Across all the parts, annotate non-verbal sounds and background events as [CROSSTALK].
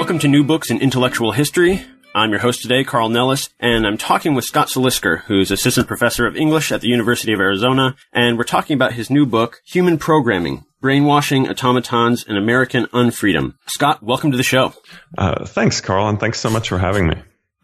Welcome to New Books in Intellectual History. I'm your host today, Carl Nellis, and I'm talking with Scott Selisker, who's assistant professor of English at the University of Arizona, and we're talking about his new book, Human Programming, Brainwashing, Automatons, and American Unfreedom. Scott, welcome to the show. Uh, thanks, Carl, and thanks so much for having me.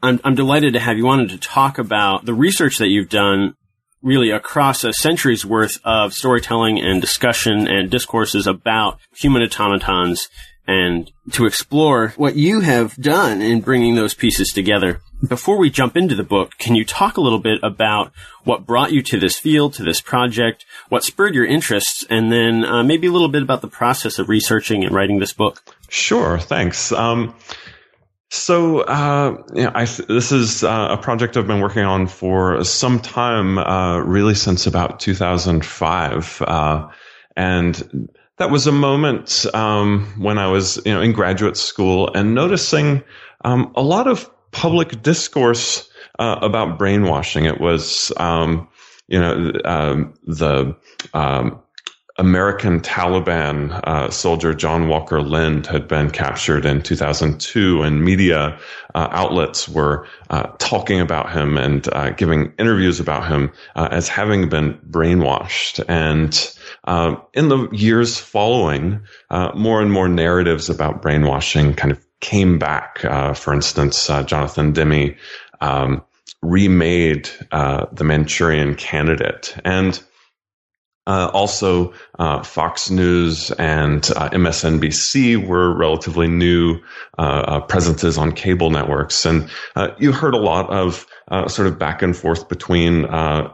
I'm, I'm delighted to have you on to talk about the research that you've done really across a century's worth of storytelling and discussion and discourses about human automatons and to explore what you have done in bringing those pieces together. Before we jump into the book, can you talk a little bit about what brought you to this field, to this project, what spurred your interests, and then uh, maybe a little bit about the process of researching and writing this book? Sure, thanks. Um, so, uh, yeah, I, this is uh, a project I've been working on for some time, uh, really since about 2005. Uh, and that was a moment um, when I was, you know, in graduate school and noticing um, a lot of public discourse uh, about brainwashing. It was, um, you know, um, the um, American Taliban uh, soldier John Walker Lindh had been captured in 2002, and media uh, outlets were uh, talking about him and uh, giving interviews about him uh, as having been brainwashed. And uh, in the years following, more and more narratives about brainwashing kind of came back. for instance, Jonathan Demme um, remade the Manchurian Candidate, and uh, also, uh, Fox News and uh, MSNBC were relatively new uh, uh, presences on cable networks, and uh, you heard a lot of sort of back and forth between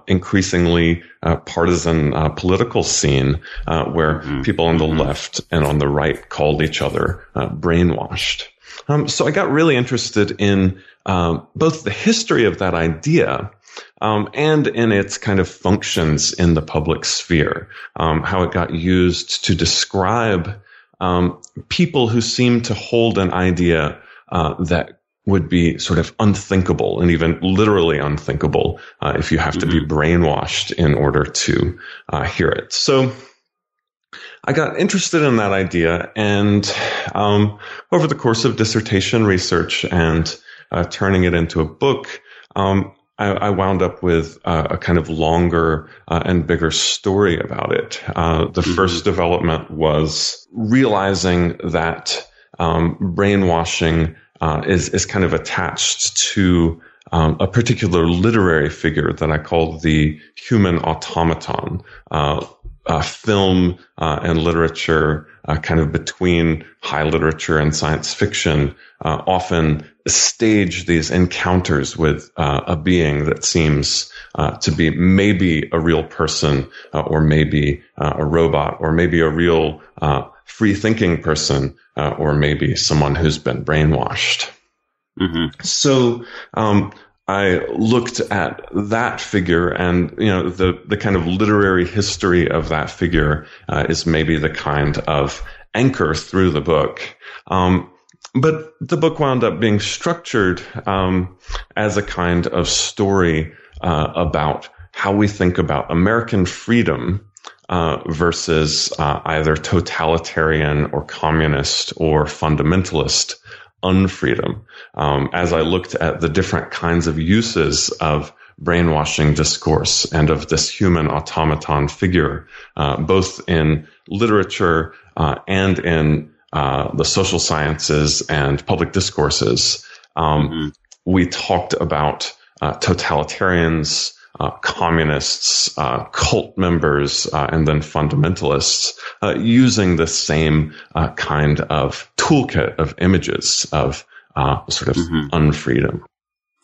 increasingly partisan political scene, where mm-hmm. people on the mm-hmm. left and on the right called each other brainwashed. Um, so I got really interested in um, both the history of that idea um, and in its kind of functions in the public sphere, um, how it got used to describe um, people who seem to hold an idea uh, that would be sort of unthinkable and even literally unthinkable uh, if you have to mm-hmm. be brainwashed in order to uh, hear it. So. I got interested in that idea, and um, over the course of dissertation research and uh, turning it into a book, um, I, I wound up with uh, a kind of longer uh, and bigger story about it. Uh, the mm-hmm. first development was realizing that um, brainwashing uh, is is kind of attached to um, a particular literary figure that I call the human automaton. Uh, uh, film uh, and literature, uh, kind of between high literature and science fiction, uh, often stage these encounters with uh, a being that seems uh, to be maybe a real person, or maybe a robot, or maybe a real free thinking person, or maybe someone who's been brainwashed. Mm-hmm. So, um, I looked at that figure and, you know, the, the kind of literary history of that figure uh, is maybe the kind of anchor through the book. Um, but the book wound up being structured um, as a kind of story uh, about how we think about American freedom uh, versus uh, either totalitarian or communist or fundamentalist unfreedom. Um, as I looked at the different kinds of uses of brainwashing discourse and of this human automaton figure, uh, both in literature uh, and in uh, the social sciences and public discourses, um, mm-hmm. we talked about uh, totalitarians, uh, communists, uh, cult members, uh, and then fundamentalists uh, using the same uh, kind of toolkit of images of uh, sort of mm-hmm. unfreedom.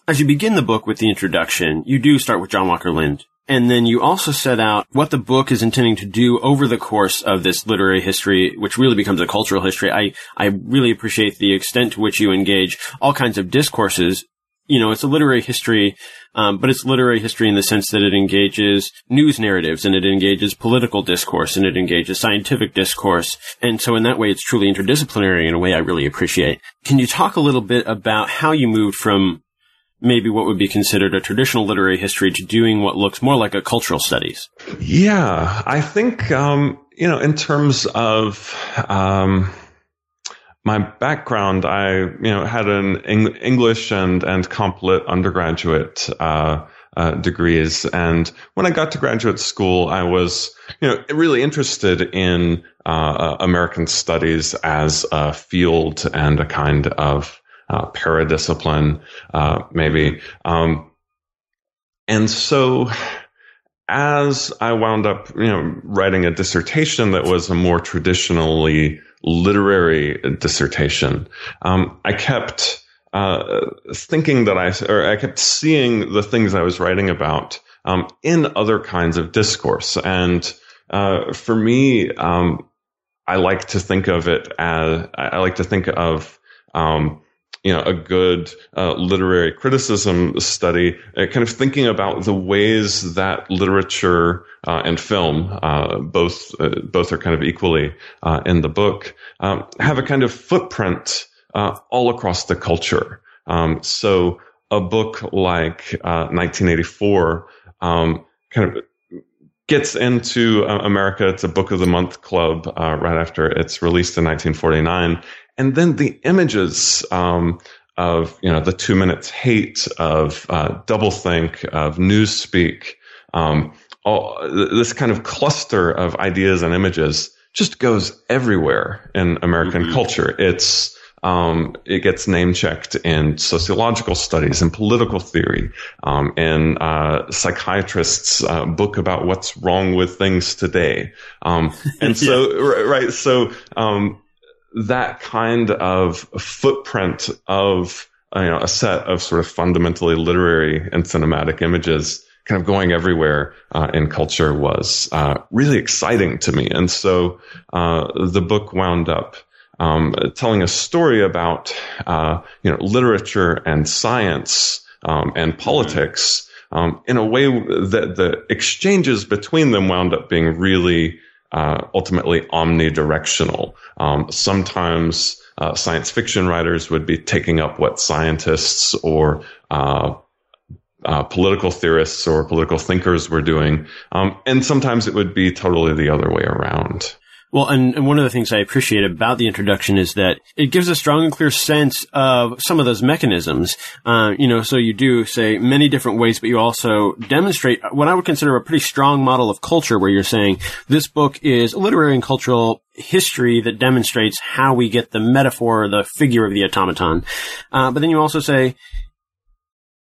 As you begin the book with the introduction, you do start with John Walker Lindh. And then you also set out what the book is intending to do over the course of this literary history, which really becomes a cultural history. I, I really appreciate the extent to which you engage all kinds of discourses. You know, it's a literary history, um, but it's literary history in the sense that it engages news narratives and it engages political discourse and it engages scientific discourse. And so in that way, it's truly interdisciplinary in a way I really appreciate. Can you talk a little bit about how you moved from maybe what would be considered a traditional literary history to doing what looks more like a cultural studies? Yeah, I think, um, you know, in terms of, um, my background, I, you know, had an English and, and comp lit undergraduate, uh, uh, degrees. And when I got to graduate school, I was, you know, really interested in, uh, American studies as a field and a kind of, uh, paradiscipline, uh, maybe. Um, and so as I wound up, you know, writing a dissertation that was a more traditionally literary dissertation, um, I kept uh, thinking that I, or I kept seeing the things I was writing about um, in other kinds of discourse. And uh, for me, um, I like to think of it as I like to think of um, you know, a good uh, literary criticism study, uh, kind of thinking about the ways that literature uh, and film, uh, both uh, both are kind of equally uh, in the book, um, have a kind of footprint all across the culture. Um, so a book like 1984 um, kind of gets into America. It's a book of the month club right after it's released in 1949 and then the images um, of you know the two minutes hate of uh, doublethink of newspeak um, all this kind of cluster of ideas and images just goes everywhere in american mm-hmm. culture it's um, it gets name checked in sociological studies and political theory, um, in uh, psychiatrists' uh, book about what's wrong with things today. Um, [LAUGHS] and so, yeah. right, so um, that kind of footprint of you know a set of sort of fundamentally literary and cinematic images kind of going everywhere uh, in culture was uh, really exciting to me and so uh, the book wound up um, telling a story about uh, you know literature and science um, and politics um, in a way that the exchanges between them wound up being really uh, ultimately omnidirectional. Um, sometimes uh, science fiction writers would be taking up what scientists or uh, uh political theorists or political thinkers were doing, um, and sometimes it would be totally the other way around. Well, and, and, one of the things I appreciate about the introduction is that it gives a strong and clear sense of some of those mechanisms. Uh, you know, so you do say many different ways, but you also demonstrate what I would consider a pretty strong model of culture where you're saying this book is a literary and cultural history that demonstrates how we get the metaphor, the figure of the automaton. Uh, but then you also say,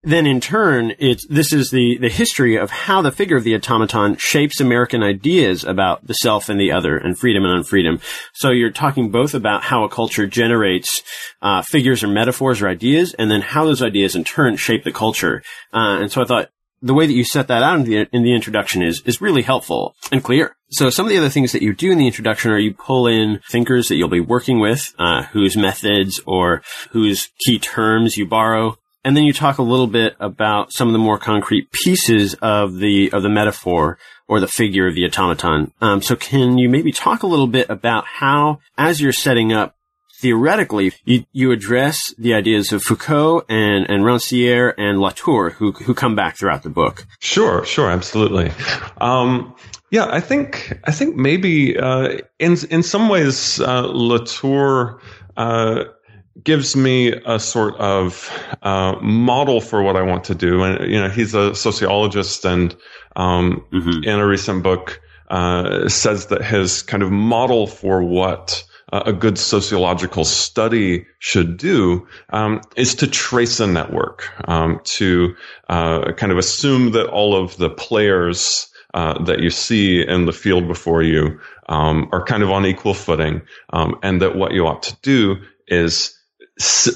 then in turn, it's, this is the, the history of how the figure of the automaton shapes American ideas about the self and the other and freedom and unfreedom. So you're talking both about how a culture generates, uh, figures or metaphors or ideas and then how those ideas in turn shape the culture. Uh, and so I thought the way that you set that out in the, in the introduction is, is really helpful and clear. So some of the other things that you do in the introduction are you pull in thinkers that you'll be working with, uh, whose methods or whose key terms you borrow. And then you talk a little bit about some of the more concrete pieces of the of the metaphor or the figure of the automaton. Um, so can you maybe talk a little bit about how, as you're setting up theoretically, you, you address the ideas of Foucault and, and Rancière and Latour, who, who come back throughout the book. Sure, sure, absolutely. Um, yeah, I think, I think maybe, uh, in, in some ways, uh, Latour, uh, gives me a sort of uh, model for what I want to do. And you know, he's a sociologist, and um, mm-hmm. in a recent book uh, says that his kind of model for what uh, a good sociological study should do um, is to trace a network, um, to uh, kind of assume that all of the players. Uh, that you see in the field before you um, are kind of on equal footing, um, and that what you ought to do is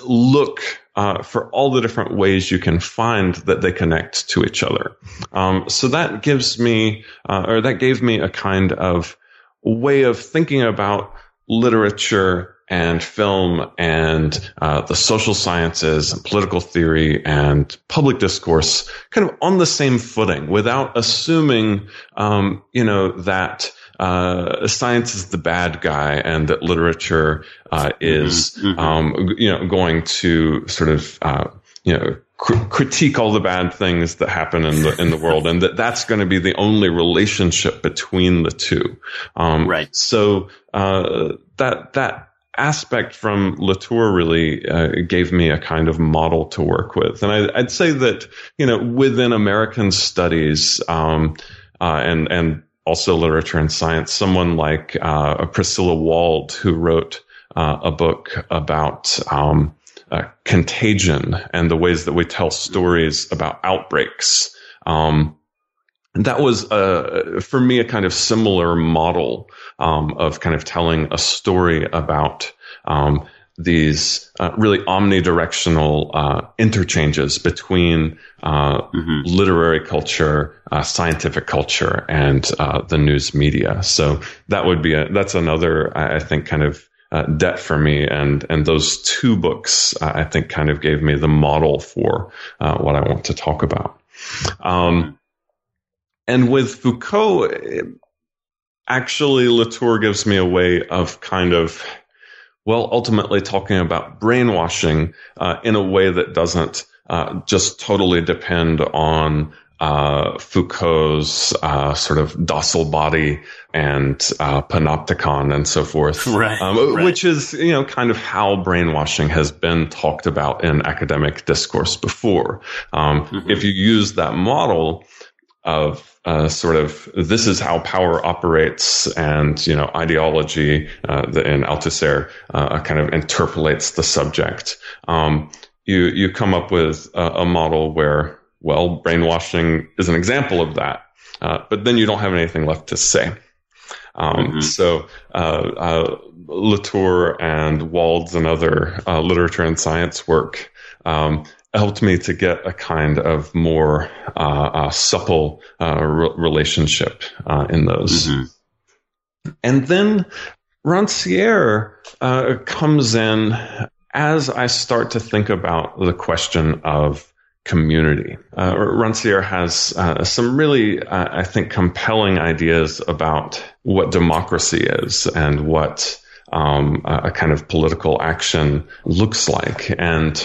look uh, for all the different ways you can find that they connect to each other. Um, so that gives me, uh, or that gave me a kind of way of thinking about literature and film and uh, the social sciences and political theory and public discourse kind of on the same footing without assuming, um, you know, that uh, science is the bad guy and that literature uh, is, mm-hmm. mm-hmm. um, you know, going to sort of, uh, you know, cr- critique all the bad things that happen in the in the world, and that that's going to be the only relationship between the two. Um, right. So uh, that that aspect from Latour really uh, gave me a kind of model to work with, and I, would say that you know within American studies um, uh, and and also literature and science, someone like uh, Priscilla Wald, who wrote uh, a book about um, uh, contagion and the ways that we tell stories about outbreaks. Um, that was uh, for me a kind of similar model um, of kind of telling a story about um, these uh, really omnidirectional uh, interchanges between uh, mm-hmm. literary culture, uh, scientific culture, and uh, the news media. So that would be a, that's another I think kind of uh, debt for me, and and those two books I think kind of gave me the model for what I want to talk about. Um, and with Foucault, actually, Latour gives me a way of kind of well, ultimately talking about brainwashing uh, in a way that doesn't uh, just totally depend on uh, Foucault's uh, sort of docile body and uh, panopticon and so forth, [LAUGHS] right, um, right, which is you know kind of how brainwashing has been talked about in academic discourse before. Um, mm-hmm. If you use that model of uh, sort of this is how power operates, and you know ideology uh, in Althusser uh, kind of interpellates the subject. Um, you you come up with a, a, model where well brainwashing is an example of that, uh, but then you don't have anything left to say. Um, mm-hmm. So uh, uh, Latour and Wald's and other literature and science work um, helped me to get a kind of more uh, uh, supple uh, re- relationship uh, in those. Mm-hmm. And then Rancière uh, comes in as I start to think about the question of community. Uh, Rancière has uh, some really, I think, compelling ideas about what democracy is and what um, a kind of political action looks like. And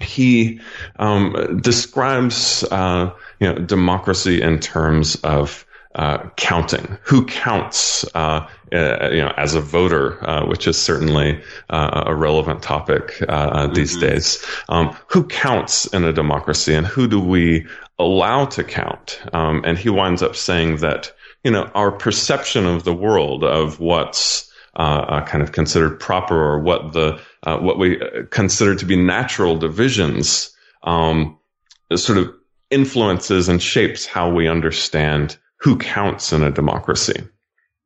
he um, describes uh, you know democracy in terms of uh, counting. Who counts? Uh, uh you know, as a voter, uh, which is certainly uh, a relevant topic these mm-hmm. days. Um, who counts in a democracy, and who do we allow to count? Um, and he winds up saying that you know our perception of the world, of what's kind of considered proper, or what the uh, what we consider to be natural divisions um, sort of influences and shapes how we understand who counts in a democracy.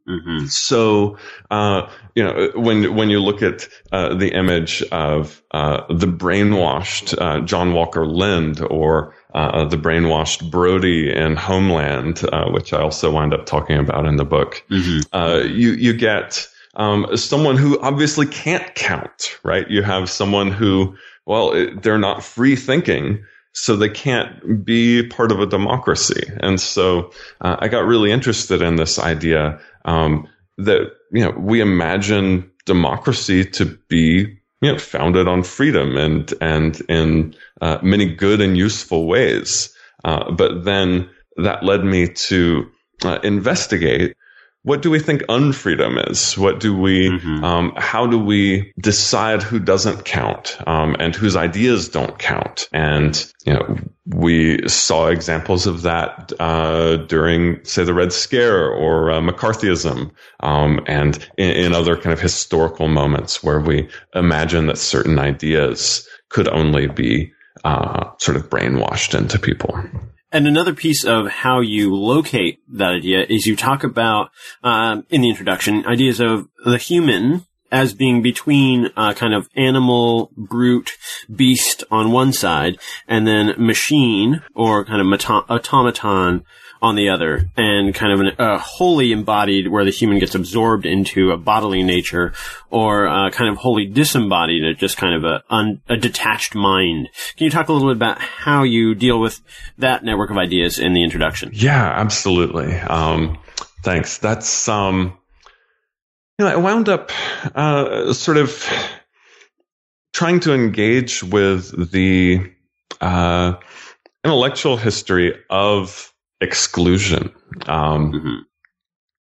Mm-hmm. So, uh, you know, when when you look at uh, the image of uh, the brainwashed uh, John Walker Lindh or uh, the brainwashed Brody in Homeland, uh, which I also wind up talking about in the book, mm-hmm. you you get um, someone who obviously can't count, right? You have someone who, well, it, they're not free thinking, so they can't be part of a democracy. And so uh, I got really interested in this idea um, that you know we imagine democracy to be you know founded on freedom and and in uh, many good and useful ways. Uh, but then that led me to uh, investigate what do we think unfreedom is? What do we, mm-hmm. um, how do we decide who doesn't count, um, and whose ideas don't count? And, you know, we saw examples of that, uh, during, say, the Red Scare or uh, McCarthyism, um, and in, in other kind of historical moments where we imagine that certain ideas could only be, uh, sort of brainwashed into people. And another piece of how you locate that idea is you talk about um, in the introduction ideas of the human as being between uh, kind of animal, brute, beast on one side, and then machine or kind of automaton on the other, and kind of an, uh, wholly embodied where the human gets absorbed into a bodily nature, or uh, kind of wholly disembodied, just kind of a, un, a detached mind. Can you talk a little bit about how you deal with that network of ideas in the introduction? Yeah, absolutely. Um, thanks. That's um, you know, I wound up uh, sort of trying to engage with the uh, intellectual history of exclusion um, mm-hmm.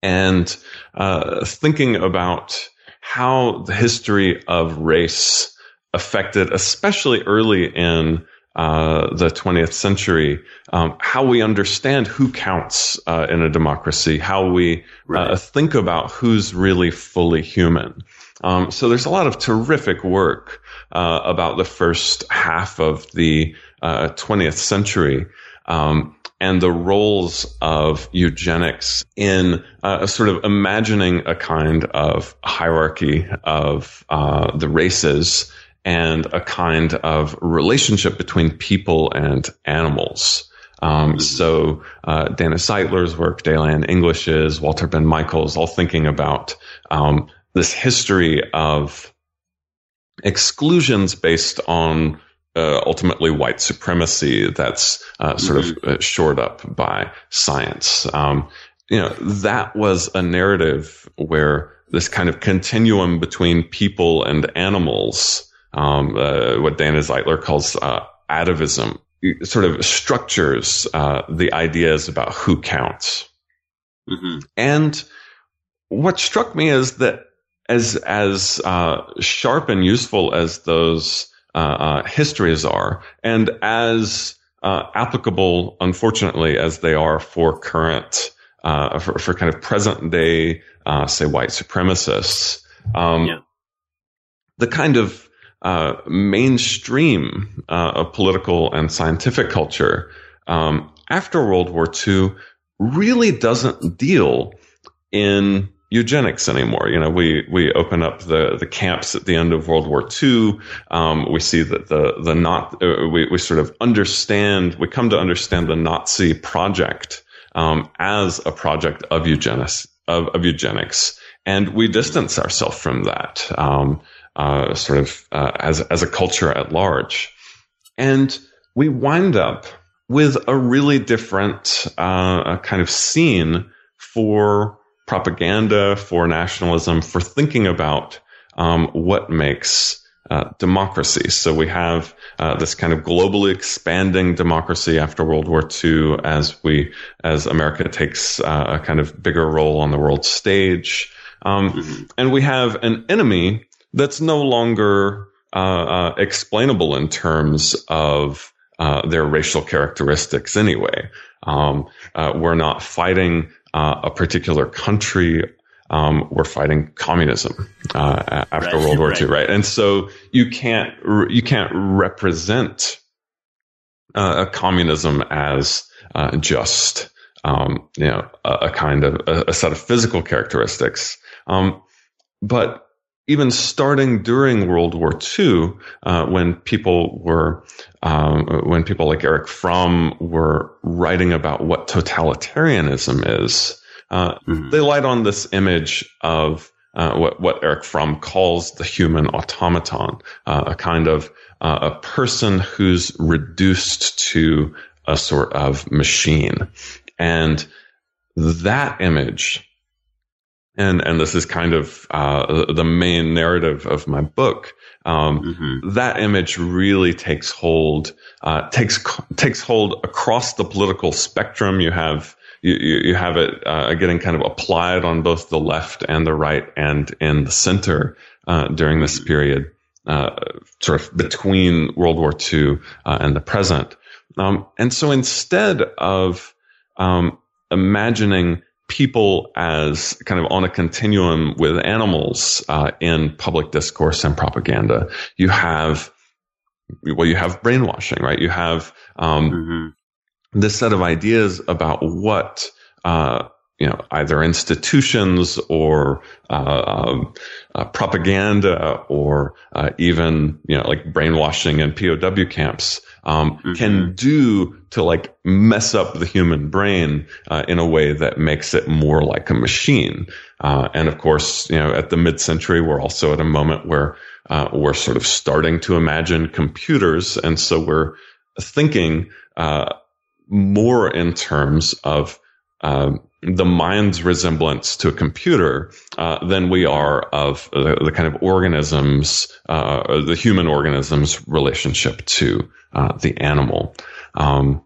and uh, thinking about how the history of race affected, especially early in uh, the 20th century, um, how we understand who counts uh, in a democracy, how we uh, right. think about who's really fully human. Um, so there's a lot of terrific work uh, about the first half of the 20th uh, century. Um, and the roles of eugenics in uh, sort of imagining a kind of hierarchy of uh, the races and a kind of relationship between people and animals. Um, mm-hmm. so uh, Dana Seitler's work, Daylanne English's, Walter Benn Michaels, all thinking about um, this history of exclusions based on uh, ultimately white supremacy that's uh, sort mm-hmm. of uh, shored up by science. Um, you know, that was a narrative where this kind of continuum between people and animals, um, uh, what Dana Seitler calls uh, atavism, sort of structures uh, the ideas about who counts. Mm-hmm. And what struck me is that as as sharp and useful as those uh, uh, histories are, and as uh, applicable, unfortunately, as they are for current, uh, for, for, kind of present day, uh, say, white supremacists. Um, yeah. The kind of uh, mainstream of political and scientific culture um, after World War II really doesn't deal in eugenics anymore. You know, we we open up the the camps at the end of World War II. Um, we see that the the not uh, we we sort of understand we come to understand the Nazi project um, as a project of eugenics of, of eugenics, and we distance ourselves from that um, uh, sort of uh, as as a culture at large, and we wind up with a really different uh, kind of scene for propaganda, for nationalism, for thinking about um, what makes uh, democracy. So we have uh, this kind of globally expanding democracy after World War II, as we as America takes uh, a kind of bigger role on the world stage, um, mm-hmm. and we have an enemy that's no longer uh, uh, explainable in terms of uh, their racial characteristics. Anyway, um, we're not fighting uh, a particular country um, were fighting communism uh, after right, World War right. II, right? And so you can't you can't represent uh, a communism as uh, just um, you know a, a kind of a, a, set of physical characteristics, um, but even starting during World War II, uh, when people were, um, when people like Erich Fromm were writing about what totalitarianism is, uh, mm-hmm. they light on this image of uh, what, what Erich Fromm calls the human automaton, uh, a kind of uh, a person who's reduced to a sort of machine, and that image and and this is kind of uh, the main narrative of my book. Um, mm-hmm. That image really takes hold uh, takes takes hold across the political spectrum. You have you, you have it uh, getting kind of applied on both the left and the right and in the center uh, during this mm-hmm. period, uh, sort of between World War II uh, and the present. Um, and so instead of um, imagining people as kind of on a continuum with animals uh, in public discourse and propaganda. You have, well, you have brainwashing, right? You have um, mm-hmm. this set of ideas about what uh, you know, either institutions or uh, um, uh, propaganda or uh, even, you know, like brainwashing in POW camps um, mm-hmm. can do to like mess up the human brain uh, in a way that makes it more like a machine. Uh, and of course, you know, at the mid-century, we're also at a moment where uh, we're sort of starting to imagine computers, and so we're thinking more in terms of um, the mind's resemblance to a computer uh, than we are of the, the kind of organisms, uh, the human organism's relationship to uh, the animal. Um,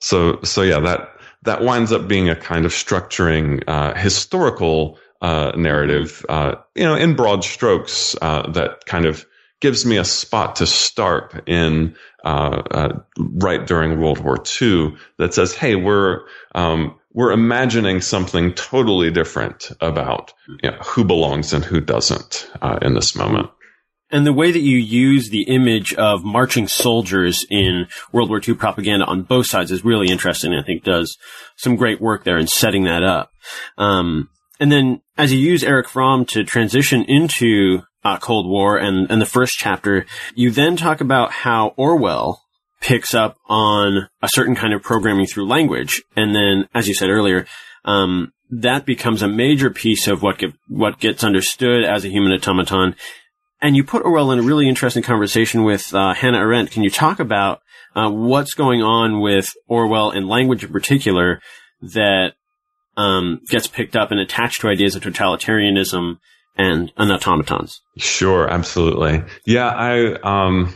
so, so yeah, that that winds up being a kind of structuring uh, historical uh, narrative, uh, you know, in broad strokes that kind of gives me a spot to start in right during World War II that says, "Hey, we're um, we're imagining something totally different about you know, who belongs and who doesn't uh, in this moment. And the way that you use the image of marching soldiers in World War II propaganda on both sides is really interesting. I think does some great work there in setting that up. Um, and then as you use Erich Fromm to transition into uh, Cold War and, and the first chapter, you then talk about how Orwell picks up on a certain kind of programming through language. And then, as you said earlier, um, that becomes a major piece of what get, what gets understood as a human automaton. And you put Orwell in a really interesting conversation with uh, Hannah Arendt. Can you talk about uh, what's going on with Orwell and language in particular that um, gets picked up and attached to ideas of totalitarianism and, and automatons? Sure, absolutely. Yeah, I um,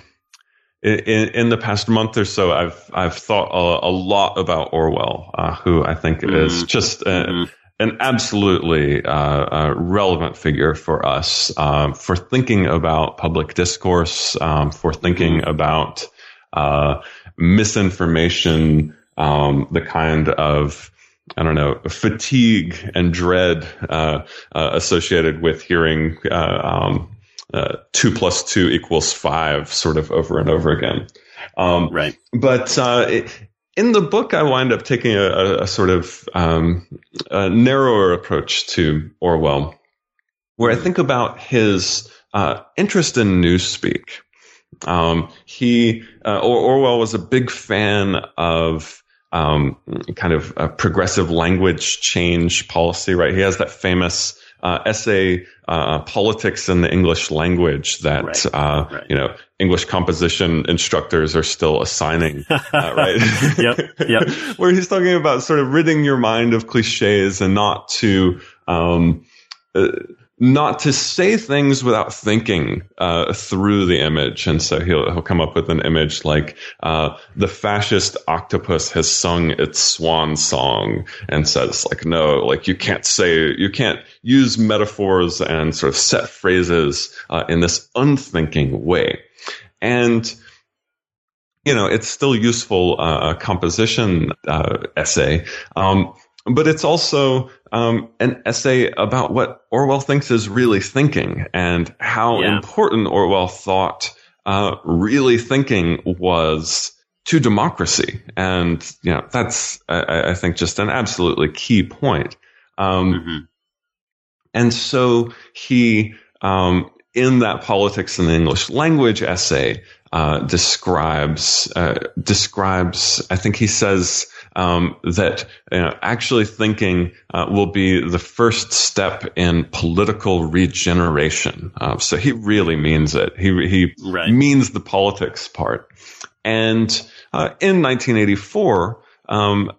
in, in, the past month or so, I've I've thought a, a lot about Orwell, uh, who I think mm-hmm. is just a, mm-hmm. an absolutely uh, relevant figure for us uh, for thinking about public discourse, um, for thinking mm-hmm. about uh, misinformation, um, the kind of I don't know, fatigue and dread uh, uh, associated with hearing um, uh, two plus two equals five sort of over and over again. Um, right. But uh, it, in the book, I wind up taking a, a, a sort of um, a narrower approach to Orwell, where I think about his uh, interest in newspeak. Um, he uh, or, Orwell was a big fan of um, kind of progressive language change policy. Right, he has that famous uh, essay uh, politics in the English language that right. Uh, right. you know English composition instructors are still assigning, uh, [LAUGHS] right? yep, yep. [LAUGHS] Where he's talking about sort of ridding your mind of cliches and not to um, uh, not to say things without thinking uh, through the image. And so he'll he'll come up with an image like uh, the fascist octopus has sung its swan song, and says like, no, like you can't say you can't use metaphors and sort of set phrases uh, in this unthinking way, and you know it's still useful uh, composition uh, essay. Um, but it's also um, an essay about what Orwell thinks is really thinking and how yeah. important Orwell thought uh, really thinking was to democracy. And, you know, that's, I, I think, just an absolutely key point. Um, mm-hmm. And so he, um, in that politics in the English language essay, uh, describes uh, describes. I think he says um, that you know, actually thinking uh, will be the first step in political regeneration. Uh, so he really means it. He he right. means the politics part. And uh, in 1984. Um,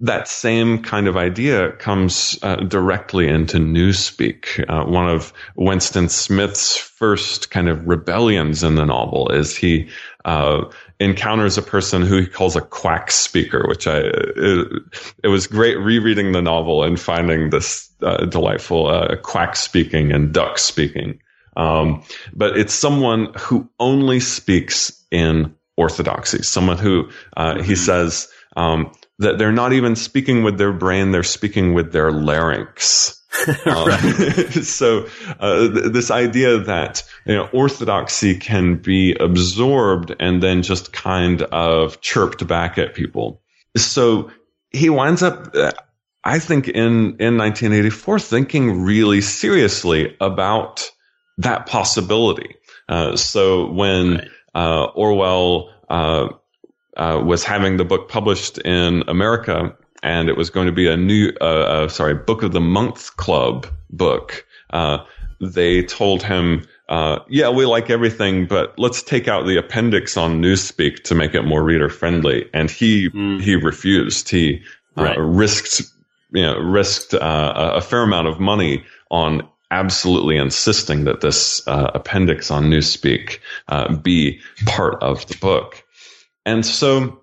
that same kind of idea comes uh, directly into Newspeak. Uh, one of Winston Smith's first kind of rebellions in the novel is he uh, encounters a person who he calls a quack speaker, which I it, it was great rereading the novel and finding this uh, delightful uh, quack speaking and duck speaking. Um, but it's someone who only speaks in orthodoxy. Someone who uh, he mm-hmm. says. Um, that they're not even speaking with their brain, they're speaking with their larynx. [LAUGHS] um, [LAUGHS] so uh, th- this idea that you know, orthodoxy can be absorbed and then just kind of chirped back at people. So he winds up. Uh, I think in, in 1984, thinking really seriously about that possibility. Uh, so when right. uh, Orwell uh, uh, was having the book published in America, and it was going to be a new, uh, uh, sorry, Book of the Month Club book, they told him, "Yeah, we like everything, but let's take out the appendix on Newspeak to make it more reader friendly." And he mm. he refused. He right. risked you know risked a fair amount of money on absolutely insisting that this uh, appendix on Newspeak uh, be part of the book. And so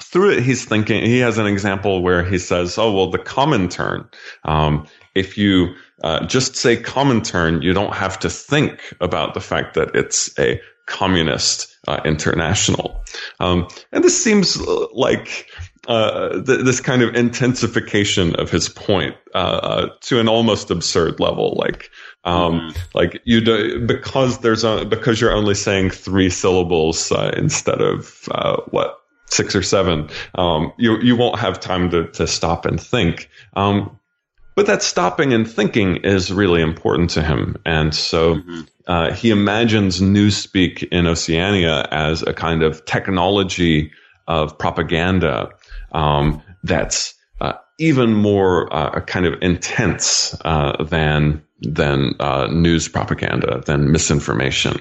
through it, he's thinking, he has an example where he says, oh, well, the Comintern, um, if you uh, just say common turn, you don't have to think about the fact that it's a communist uh, international. Um, and this seems like uh, th- this kind of intensification of his point uh, uh, to an almost absurd level. Like, um, mm-hmm. like you do because there's a, because you're only saying three syllables uh, instead of uh, what six or seven. Um, you you won't have time to to stop and think. Um, but that stopping and thinking is really important to him, and so mm-hmm. uh, he imagines Newspeak in Oceania as a kind of technology of propaganda um, that's uh, even more uh, kind of intense uh, than than uh, news propaganda, than misinformation.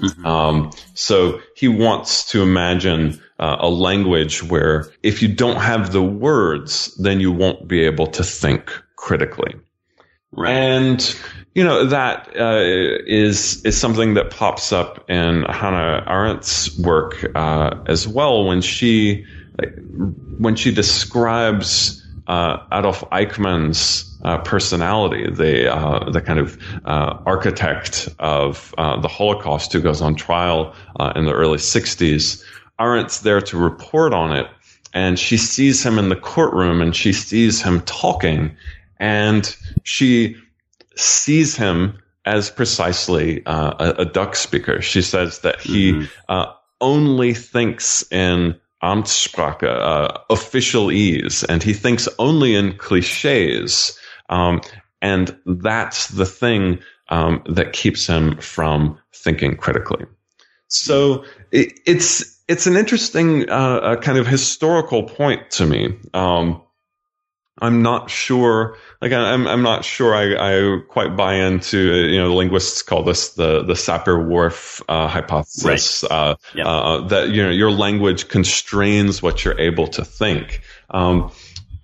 Mm-hmm. Um, so he wants to imagine uh, a language where if you don't have the words, then you won't be able to think critically. Right. And you know that uh, is is something that pops up in Hannah Arendt's work uh, as well when she when she describes uh, Adolf Eichmann's uh, personality, the uh, the kind of uh, architect of uh, the Holocaust who goes on trial uh, in the early '60s, Arendt's there to report on it, and she sees him in the courtroom and she sees him talking, and she sees him as precisely a, a, duck speaker. She says that he mm-hmm. only thinks in Amtssprache, uh, officialese, and he thinks only in cliches. Um, and that's the thing um, that keeps him from thinking critically. So it, it's it's an interesting uh, kind of historical point to me. Um, I'm not sure. Like I'm, I'm not sure. I, I quite buy into. You know, linguists call this the the Sapir-Whorf uh, hypothesis. Right. Uh, yep. uh, that you know your language constrains what you're able to think. Um,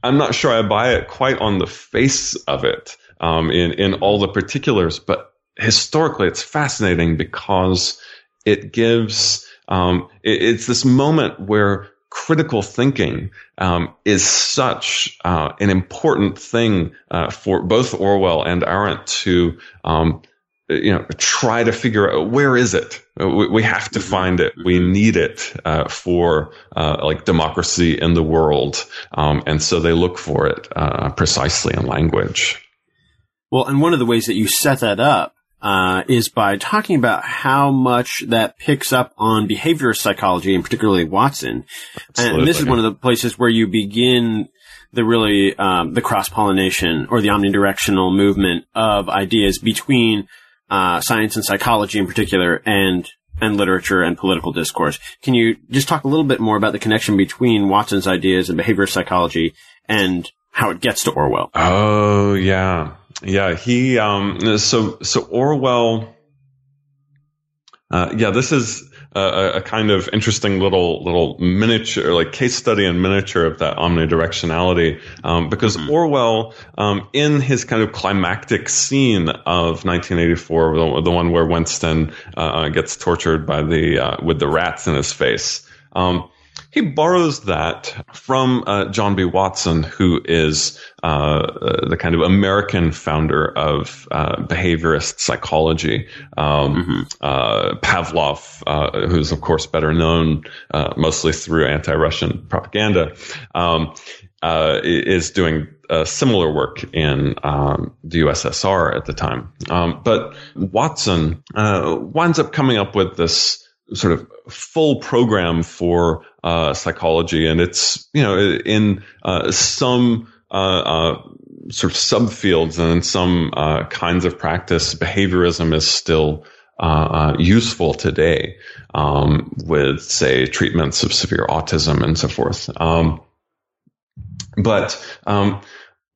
I'm not sure I buy it quite on the face of it um, in in all the particulars, but historically, it's fascinating because it gives. Um, it, it's this moment where critical thinking um, is such uh, an important thing uh, for both Orwell and Arendt to um, you know try to figure out where is it? We, we have to find it. We need it uh, for uh, like democracy in the world. Um, and so they look for it uh, precisely in language. Well and one of the ways that you set that up uh, is by talking about how much that picks up on behavioral psychology and particularly Watson. Absolutely. And this is one of the places where you begin the really um, the cross pollination or the omnidirectional movement of ideas between uh, science and psychology in particular and and literature and political discourse. Can you just talk a little bit more about the connection between Watson's ideas and behavioral psychology and how it gets to Orwell? Oh yeah. Yeah, he um so so Orwell uh, yeah, this is a, a, kind of interesting little little miniature, like case study and miniature of that omnidirectionality, um, because mm-hmm. Orwell, um, in his kind of climactic scene of 1984, the, the one where Winston uh, gets tortured by the uh, with the rats in his face, um, he borrows that from uh, John B. Watson, who is uh, uh, the kind of American founder of uh, behaviorist psychology. Um, mm-hmm. Uh, Pavlov, uh, who's of course better known mostly through anti-Russian propaganda, um, is doing similar work in um, the USSR at the time. Um, but Watson winds up coming up with this sort of full program for uh, psychology, and it's you know in uh, some uh, uh, sort of subfields and in some uh, kinds of practice, behaviorism is still uh, useful today um, with, say, treatments of severe autism and so forth. Um, but um,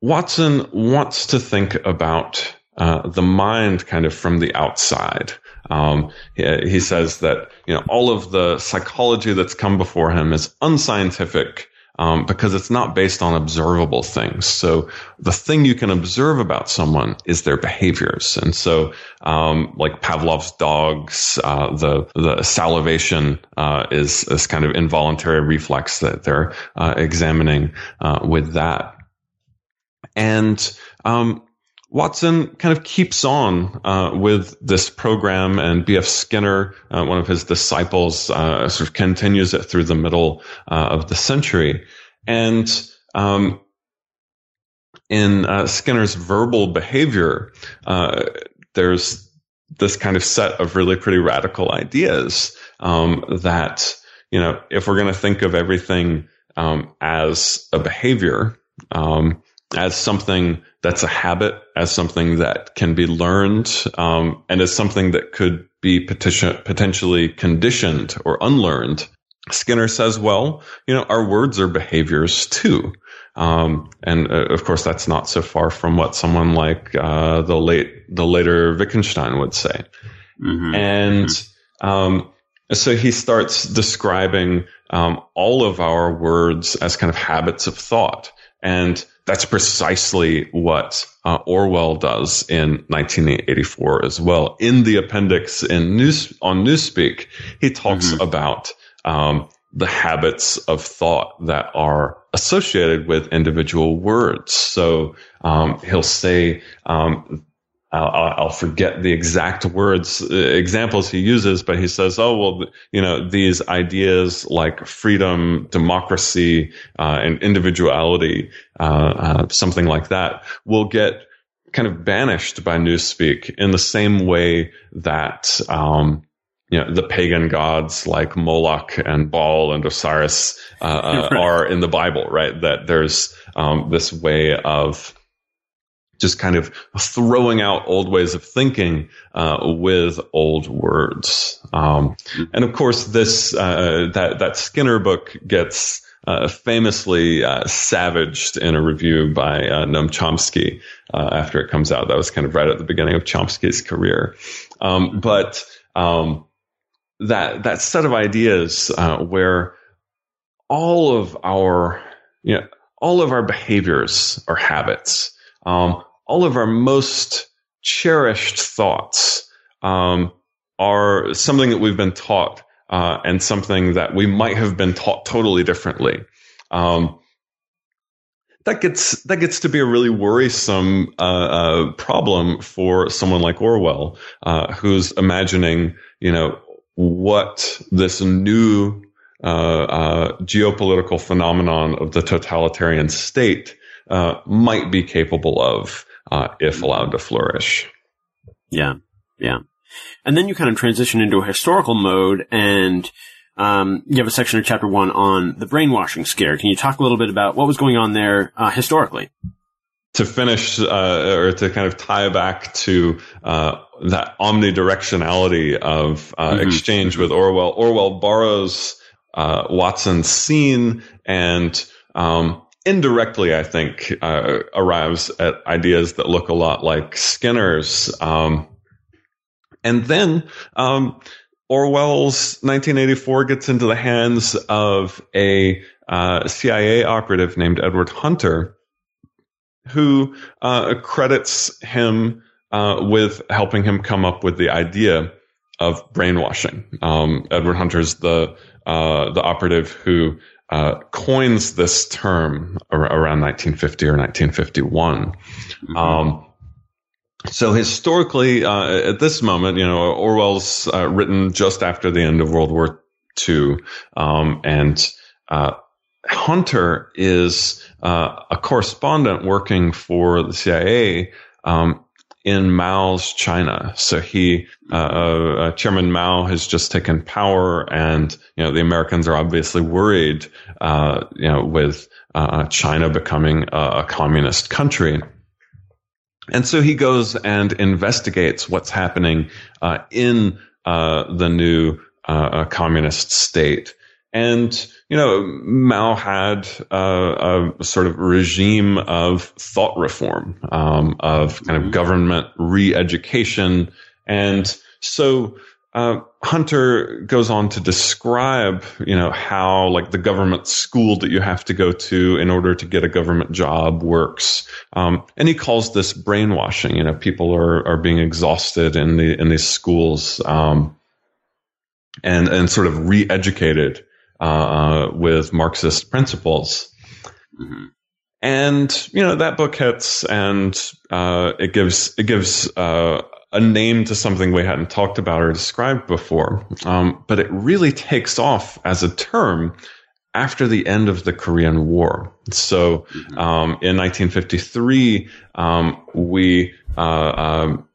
Watson wants to think about the mind kind of from the outside. Um, he, he, says that you know all of the psychology that's come before him is unscientific um, because it's not based on observable things. So the thing you can observe about someone is their behaviors, and so um, like Pavlov's dogs, uh, the the salivation uh, is this kind of involuntary reflex that they're uh, examining uh, with that, and um, Watson kind of keeps on uh, with this program, and B.F. Skinner, uh, one of his disciples, uh, sort of continues it through the middle uh, of the century. And um, in uh, Skinner's verbal behavior, uh, there's this kind of set of really pretty radical ideas um, that you know if we're going to think of everything um, as a behavior, um, as something that's a habit, as something that can be learned, um, and as something that could be petition, potentially conditioned or unlearned. Skinner says, well, you know, our words are behaviors too. Um, and uh, of course, that's not so far from what someone like uh, the late, the later Wittgenstein would say. Mm-hmm. And mm-hmm. Um, so he starts describing um, all of our words as kind of habits of thought. And that's precisely what uh, Orwell does in 1984 as well. In the appendix in news on Newspeak, he talks mm-hmm. about um, the habits of thought that are associated with individual words. So um, he'll say um, I'll, I'll, forget the exact words, uh, examples he uses, but he says, oh, well, you know, these ideas like freedom, democracy, uh, and individuality, uh, uh, something like that will get kind of banished by Newspeak in the same way that, um, you know, the pagan gods like Moloch and Baal and Osiris, uh, [LAUGHS] right. are in the Bible, right? That there's, um, this way of, just kind of throwing out old ways of thinking uh, with old words. Um, and of course, this uh, that that Skinner book gets uh, famously uh, savaged in a review by uh, Noam Chomsky uh, after it comes out. That was kind of right at the beginning of Chomsky's career. Um, but um, that that set of ideas where all of our you know, all of our behaviors are habits. Um, all of our most cherished thoughts um, are something that we've been taught uh, and something that we might have been taught totally differently. Um, that gets that gets to be a really worrisome uh, uh, problem for someone like Orwell, uh, who's imagining, you know, what this new uh, uh, geopolitical phenomenon of the totalitarian state might be capable of uh, if allowed to flourish. Yeah, yeah. And then you kind of transition into a historical mode, and um, you have a section of chapter one on the brainwashing scare. Can you talk a little bit about what was going on there uh, historically? To finish, uh, or to kind of tie back to uh, that omnidirectionality of uh, mm-hmm. exchange with Orwell, Orwell borrows uh, Watson's scene and um, indirectly, I think, uh, arrives at ideas that look a lot like Skinner's. Um, and then um, Orwell's 1984 gets into the hands of a uh, CIA operative named Edward Hunter, who uh, credits him uh, with helping him come up with the idea of brainwashing. Um, Edward Hunter's the uh, the operative who uh, coins this term around 1950 or 1951. Mm-hmm. Um, so historically, uh, at this moment, you know, Orwell's uh, written just after the end of World War II, um, and uh, Hunter is uh, a correspondent working for the CIA um, in Mao's China. So he, uh, uh, Chairman Mao has just taken power, and you know the Americans are obviously worried, uh, you know, with uh, China becoming a, a, communist country. And so he goes and investigates what's happening uh, in uh, the new uh communist state. And, you know, Mao had uh, a sort of regime of thought reform, um, of kind of mm-hmm. government re education. And so uh, Hunter goes on to describe, you know, how like the government school that you have to go to in order to get a government job works. Um, and he calls this brainwashing. You know, people are, are being exhausted in the, in these schools. Um, and, and sort of re-educated uh, with Marxist principles. Mm-hmm. And you know that book hits, and uh, it gives it gives uh, a name to something we hadn't talked about or described before. Um, but it really takes off as a term after the end of the Korean War. So mm-hmm. um, in 1953, um, we uh, um,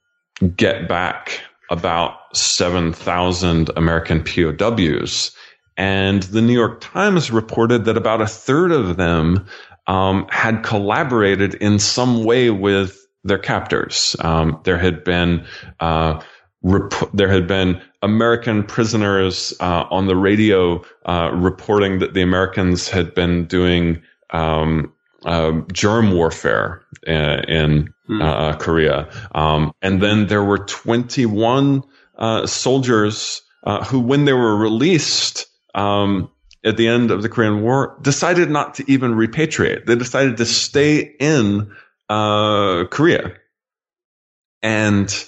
get back about 7,000 American POWs and the New York Times reported that about a third of them um, had collaborated in some way with their captors. Um, there had been uh, rep- there had been American prisoners uh, on the radio uh, reporting that the Americans had been doing um, uh, germ warfare uh, in, hmm. Korea, um, and then there were 21 soldiers who, when they were released, um, at the end of the Korean War, decided not to even repatriate. They decided to stay in uh, Korea, and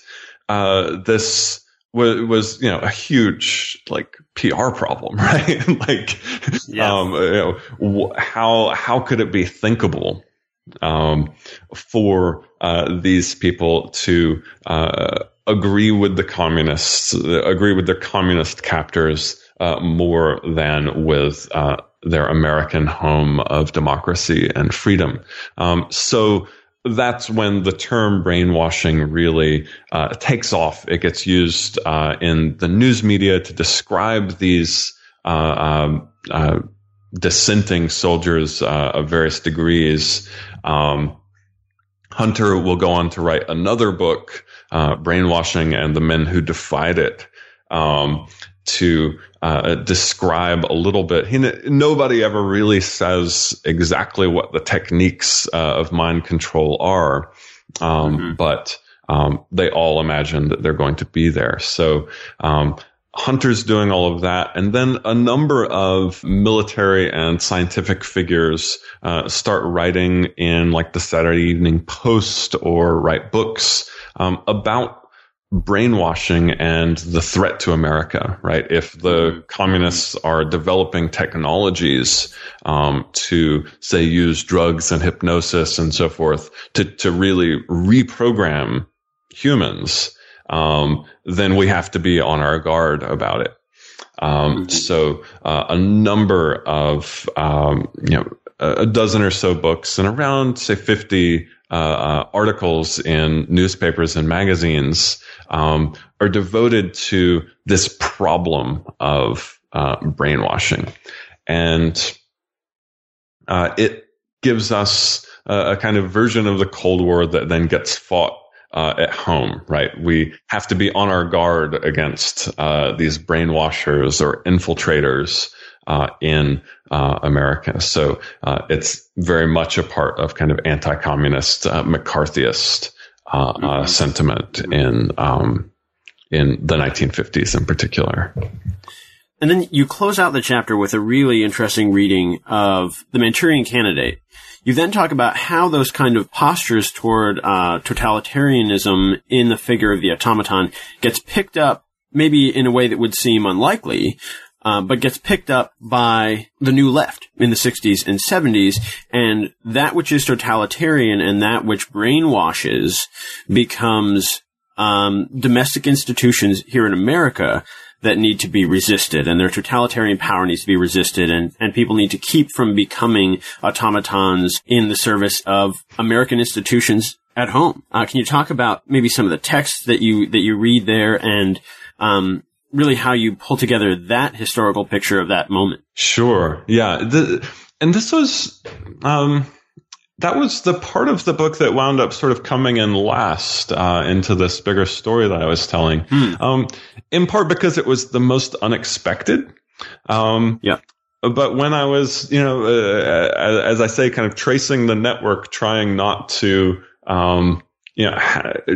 uh, this was, was you know a huge like PR problem, [LAUGHS] right? like, yes. um, you know, how how could it be thinkable um, for uh, these people to uh, agree with the communists, agree with their communist captors? Uh, more than with uh, their American home of democracy and freedom. Um, so that's when the term brainwashing really uh, takes off. It gets used uh, in the news media to describe these uh, um, dissenting soldiers of various degrees. Um, Hunter will go on to write another book, Brainwashing and the Men Who Defied It. Um, to uh, describe a little bit. He, nobody ever really says exactly what the techniques uh, of mind control are, um, mm-hmm. but um, they all imagine that they're going to be there. So um, Hunter's doing all of that, and then a number of military and scientific figures uh, start writing in like the Saturday Evening Post or write books um, about brainwashing and the threat to America, right? If the mm-hmm. communists are developing technologies um, to, say, use drugs and hypnosis and so forth to to really reprogram humans, um, then we have to be on our guard about it. Um, mm-hmm. So uh, a number of um, you know a dozen or so books and around say fifty uh, uh, articles in newspapers and magazines um, are devoted to this problem of uh, brainwashing, and uh, it gives us a, a, kind of version of the Cold War that then gets fought. Uh, at home, right? We have to be on our guard against uh, these brainwashers or infiltrators uh, in uh, America. So uh, it's very much a part of kind of anti-communist uh, McCarthyist uh, uh, mm-hmm. sentiment in um, in the 1950s in particular. And then you close out the chapter with a really interesting reading of the Manchurian Candidate. You then talk about how those kind of postures toward totalitarianism in the figure of the automaton gets picked up maybe in a way that would seem unlikely, uh, but gets picked up by the new left in the 60s and 70s. And that which is totalitarian and that which brainwashes becomes um, domestic institutions here in America that need to be resisted and their totalitarian power needs to be resisted and, and people need to keep from becoming automatons in the service of American institutions at home. Uh, can you talk about maybe some of the texts that you that you read there and um, really how you pull together that historical picture of that moment? Sure. Yeah. The, and this was. Um, that was the part of the book that wound up sort of coming in last uh, into this bigger story that I was telling. Hmm. Um, in part because it was the most unexpected. Um, yeah. But when I was, you know, uh, as I say, kind of tracing the network, trying not to, um, you know,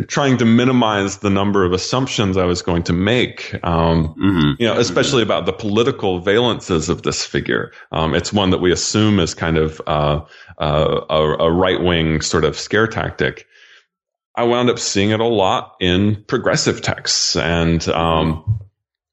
trying to minimize the number of assumptions I was going to make, um, mm-hmm. you know, especially about the political valences of this figure. Um, it's one that we assume is kind of uh, uh, a, a right wing sort of scare tactic. I wound up seeing it a lot in progressive texts and, um,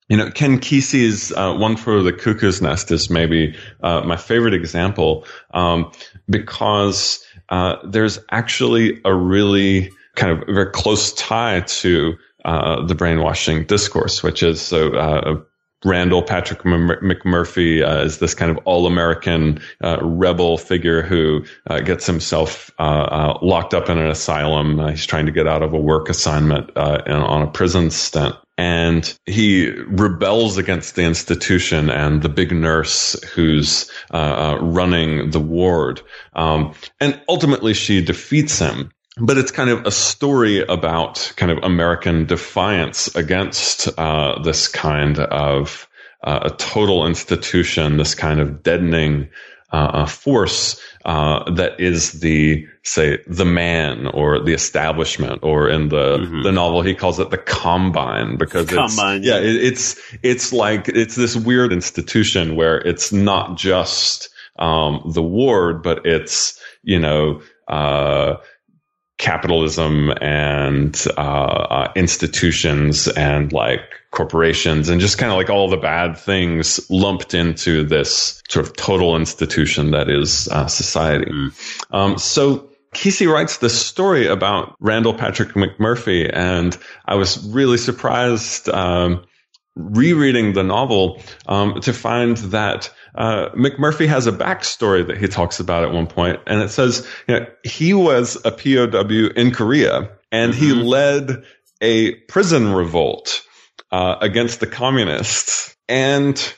you know, Ken Kesey's uh, One for the Cuckoo's Nest is maybe uh, my favorite example um, because uh, there's actually a really kind of very close tie to uh, the brainwashing discourse, which is so. Uh, Randall Patrick McMurphy uh, is this kind of all-American rebel figure who gets himself locked up in an asylum. he's trying to get out of a work assignment on a prison stint and he rebels against the institution and the big nurse who's uh, uh, running the ward. Um, and ultimately, she defeats him. But it's kind of a story about kind of American defiance against uh, this kind of uh, a total institution, this kind of deadening uh, force uh, that is the say the man or the establishment or in the mm-hmm. the novel he calls it the combine because it's, combine yeah it, it's it's like it's this weird institution where it's not just um, the ward but it's you know uh, capitalism and uh, uh, institutions and like corporations and just kind of like all the bad things lumped into this sort of total institution that is uh, society. Mm. Um, so Kesey writes this story about Randall Patrick McMurphy, and I was really surprised um, rereading the novel um, to find that uh, McMurphy has a backstory that he talks about at one point, and it says you know, he was a POW in Korea, and mm-hmm. he led a prison revolt uh, against the communists, and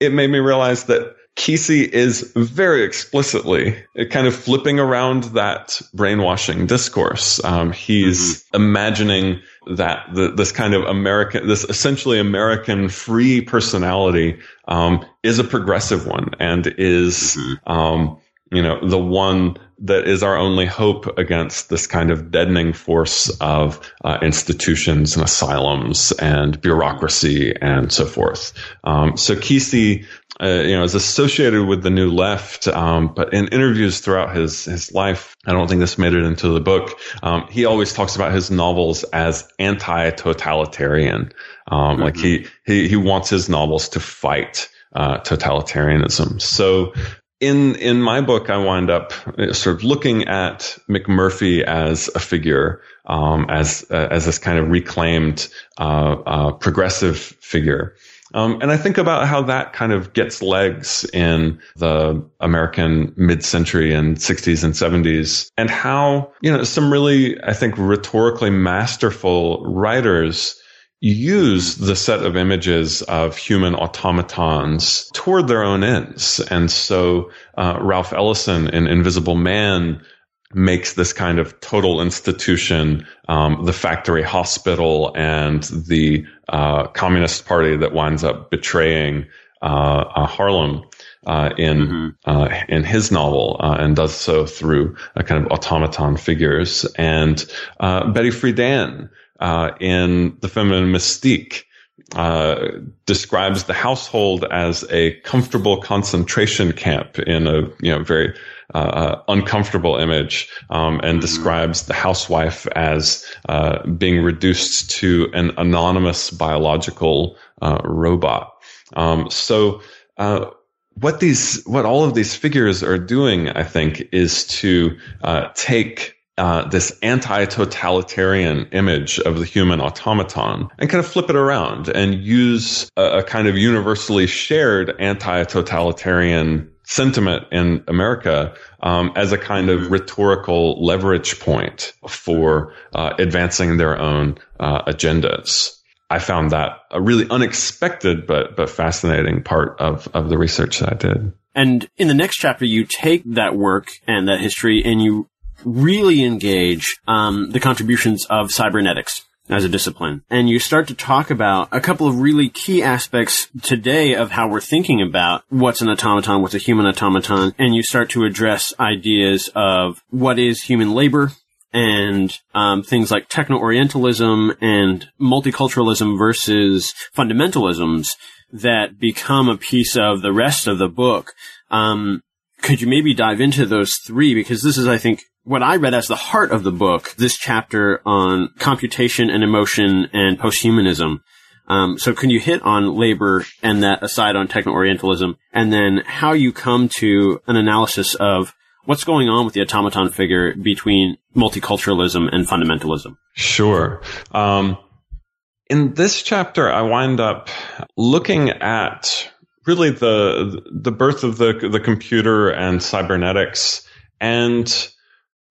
it made me realize that Kesey is very explicitly kind of flipping around that brainwashing discourse. Um, he's mm-hmm. imagining that the, this kind of American, this essentially American free personality um, is a progressive one and is, mm-hmm. um, you know, the one that is our only hope against this kind of deadening force of uh, institutions and asylums and bureaucracy and so forth. Um, so Kesey uh, you know, is associated with the New Left, um, but in interviews throughout his his life, I don't think this made it into the book. Um, he always talks about his novels as anti-totalitarian. Um, mm-hmm. Like he he he wants his novels to fight uh, totalitarianism. So. In in my book, I wind up uh, sort of looking at McMurphy as a figure, um, as uh, as this kind of reclaimed uh, uh progressive figure, um, and I think about how that kind of gets legs in the American mid-century and 60s and 70s and how, you know, some really, I think, rhetorically masterful writers use the set of images of human automatons toward their own ends. And so, uh, Ralph Ellison in Invisible Man makes this kind of total institution, um, the factory hospital and the uh, Communist Party that winds up betraying uh, uh Harlem uh, in mm-hmm. Uh, in his novel, and does so through a kind of automaton figures. And Betty Friedan in The Feminine Mystique. Uh, describes the household as a comfortable concentration camp in a you know very uh, uh, uncomfortable image um, and mm-hmm. describes the housewife as uh, being reduced to an anonymous biological uh, robot. Um, so uh, what these, what all of these figures are doing, I think, is to uh, take uh, this anti-totalitarian image of the human automaton and kind of flip it around and use a, a kind of universally shared anti-totalitarian sentiment in America um, as a kind of rhetorical leverage point for uh, advancing their own uh, agendas. I found that a really unexpected but but fascinating part of of the research that I did. And in the next chapter, you take that work and that history and you really engage um, the contributions of cybernetics as a discipline. And you start to talk about a couple of really key aspects today of how we're thinking about what's an automaton, what's a human automaton, and you start to address ideas of what is human labor, and um, things like techno-orientalism and multiculturalism versus fundamentalisms that become a piece of the rest of the book. Um, could you maybe dive into those three? Because this is, I think, what I read as the heart of the book, this chapter on computation and emotion and posthumanism. Um, so can you hit on labor and that aside on techno-orientalism and then how you come to an analysis of what's going on with the automaton figure between multiculturalism and fundamentalism? Sure. Um, in this chapter, I wind up looking at really the the birth of the the computer and cybernetics and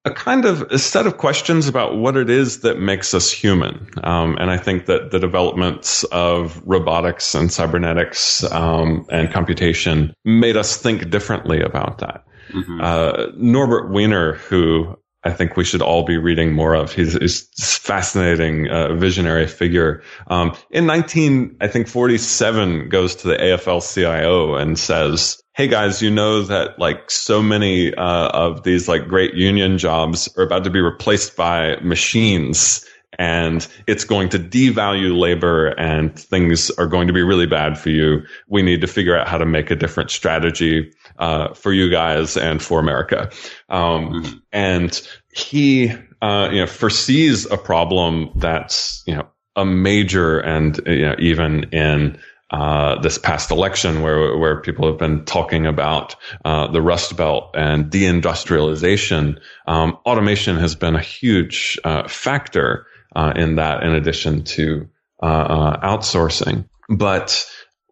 a kind of a set of questions about what it is that makes us human. Um, and I think that the developments of robotics and cybernetics um, and computation made us think differently about that. Mm-hmm. Uh, Norbert Wiener, who I think we should all be reading more of. He's, he's fascinating uh, visionary figure. Um, in 19, I think 47 goes to the AFL-CIO and says, Hey guys, you know that like so many uh, of these like great union jobs are about to be replaced by machines and it's going to devalue labor and things are going to be really bad for you. We need to figure out how to make a different strategy uh, for you guys and for America. Um, mm-hmm. And he, uh, you know, foresees a problem that's, you know, a major and, you know, even in, uh, this past election where where people have been talking about uh, the Rust Belt and deindustrialization, um, automation has been a huge uh, factor uh, in that, in addition to uh, uh, outsourcing. But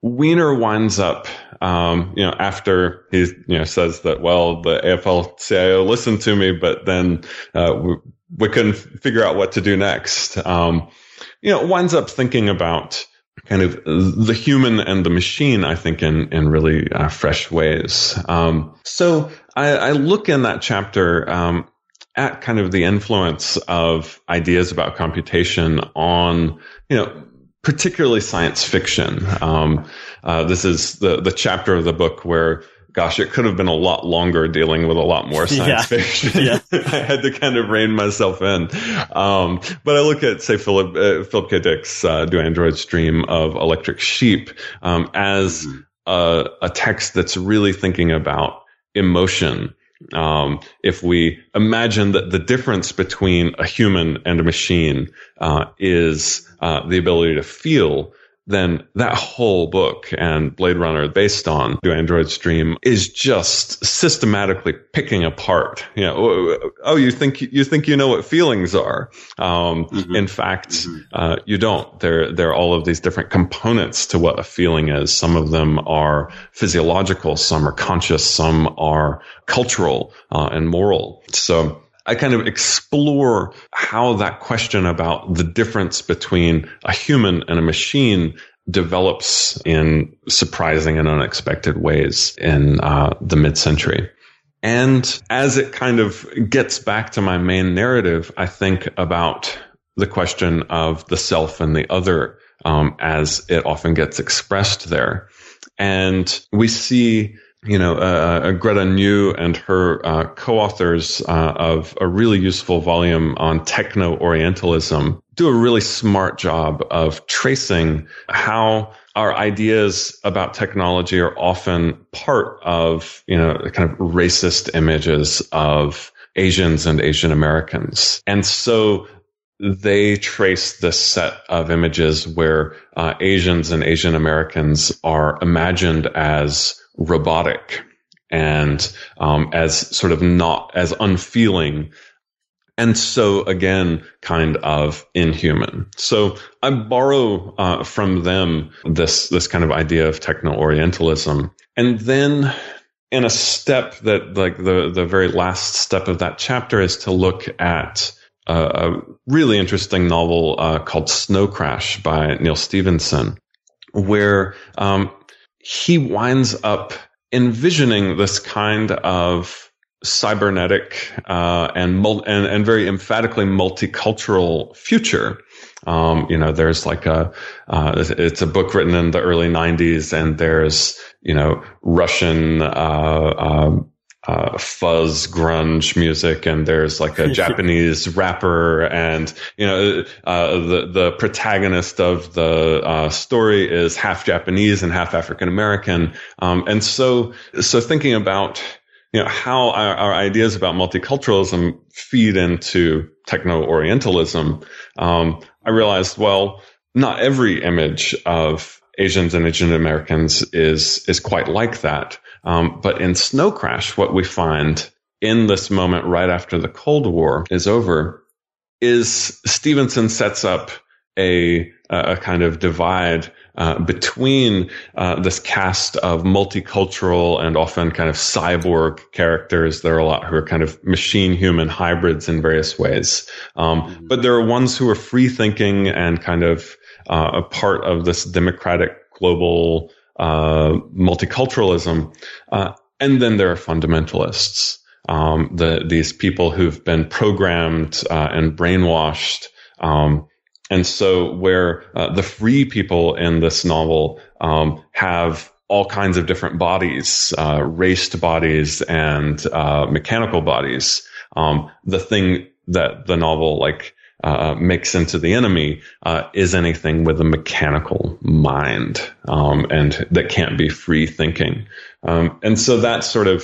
Wiener winds up, um, you know, after he, you know, says that, well, the AFL-CIO listened to me, but then we, we, couldn't figure out what to do next. Um, you know, winds up thinking about kind of the human and the machine, I think, in in really uh, fresh ways. Um, so I, I, look in that chapter um, at kind of the influence of ideas about computation on, you know, particularly science fiction. Um, uh, this is the the chapter of the book where gosh, it could have been a lot longer dealing with a lot more [LAUGHS] science yeah. fiction. Yeah. [LAUGHS] I had to kind of rein myself in. Um, but I look at, say, Philip, uh, Philip K. Dick's uh, Do Androids Dream of Electric Sheep um, as mm-hmm. a, a text that's really thinking about emotion um, if we imagine that the difference between a human and a machine uh, is uh, the ability to feel, then that whole book and Blade Runner based on Do Androids Dream is just systematically picking apart. You know, oh, you think you think you know what feelings are. Um, mm-hmm. In fact, mm-hmm. uh, you don't. There there are all of these different components to what a feeling is. Some of them are physiological, some are conscious, some are cultural uh, and moral. So I kind of explore how that question about the difference between a human and a machine develops in surprising and unexpected ways in uh, the mid-century. And as it kind of gets back to my main narrative, I think about the question of the self and the other um, as it often gets expressed there. And we see you know, uh, uh, Greta Niu and her uh, co-authors uh, of a really useful volume on techno-orientalism do a really smart job of tracing how our ideas about technology are often part of, you know, kind of racist images of Asians and Asian Americans. And so they trace this set of images where uh, Asians and Asian Americans are imagined as robotic and um, as sort of not as unfeeling and so again kind of inhuman. So i borrow uh, from them this this kind of idea of techno orientalism and then in a step that like the the very last step of that chapter is to look at a, really interesting novel uh, called Snow Crash by Neal Stephenson, where um, he winds up envisioning this kind of cybernetic uh, and, mul- and and very emphatically multicultural future. Um, you know, there's like a uh, it's a book written in the early '90s, and there's you know Russian. Uh, um, uh, fuzz grunge music and there's like a [LAUGHS] Japanese rapper and you know uh, the the protagonist of the uh, story is half Japanese and half African American um, and so so thinking about you know how our, our ideas about multiculturalism feed into techno Orientalism um, I realized well not every image of Asians and Asian Americans is is quite like that um, but in Snow Crash, what we find in this moment right after the Cold War is over is Stephenson sets up a a kind of divide uh, between uh, this cast of multicultural and often kind of cyborg characters. There are a lot who are kind of machine human hybrids in various ways, um, mm-hmm. but there are ones who are free thinking and kind of uh, a part of this democratic global multiculturalism, uh, and then there are fundamentalists. Um, the, these people who've been programmed uh, and brainwashed. Um, and so, where uh, the free people in this novel um, have all kinds of different bodies, uh, raced bodies and uh, mechanical bodies, um, the thing that the novel like uh, mix into the enemy uh, is anything with a mechanical mind um, and that can't be free thinking. Um, and so that sort of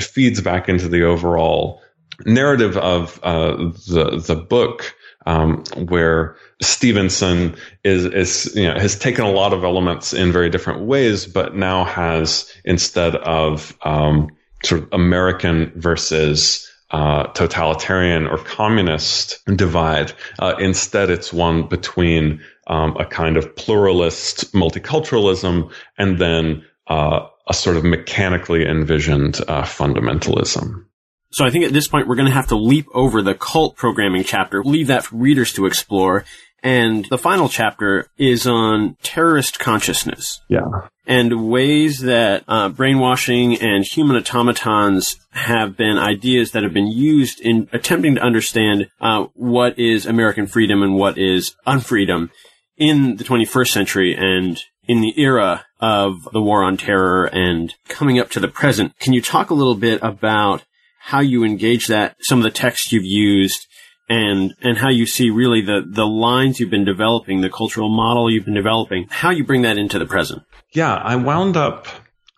feeds back into the overall narrative of uh, the the book. Um, where Stephenson is, is, you know, has taken a lot of elements in very different ways, but now has instead of, um, sort of American versus uh, totalitarian or communist divide. Uh, instead, it's one between um, a kind of pluralist multiculturalism and then uh, a sort of mechanically envisioned uh, fundamentalism. So I think at this point we're going to have to leap over the cult programming chapter, leave that for readers to explore, and the final chapter is on terrorist consciousness. Yeah. And ways that uh, brainwashing and human automatons have been ideas that have been used in attempting to understand uh, what is American freedom and what is unfreedom in the 21st century and in the era of the war on terror and coming up to the present. Can you talk a little bit about how you engage that, some of the texts you've used, and and how you see really the the lines you've been developing, the cultural model you've been developing, how you bring that into the present. Yeah, I wound up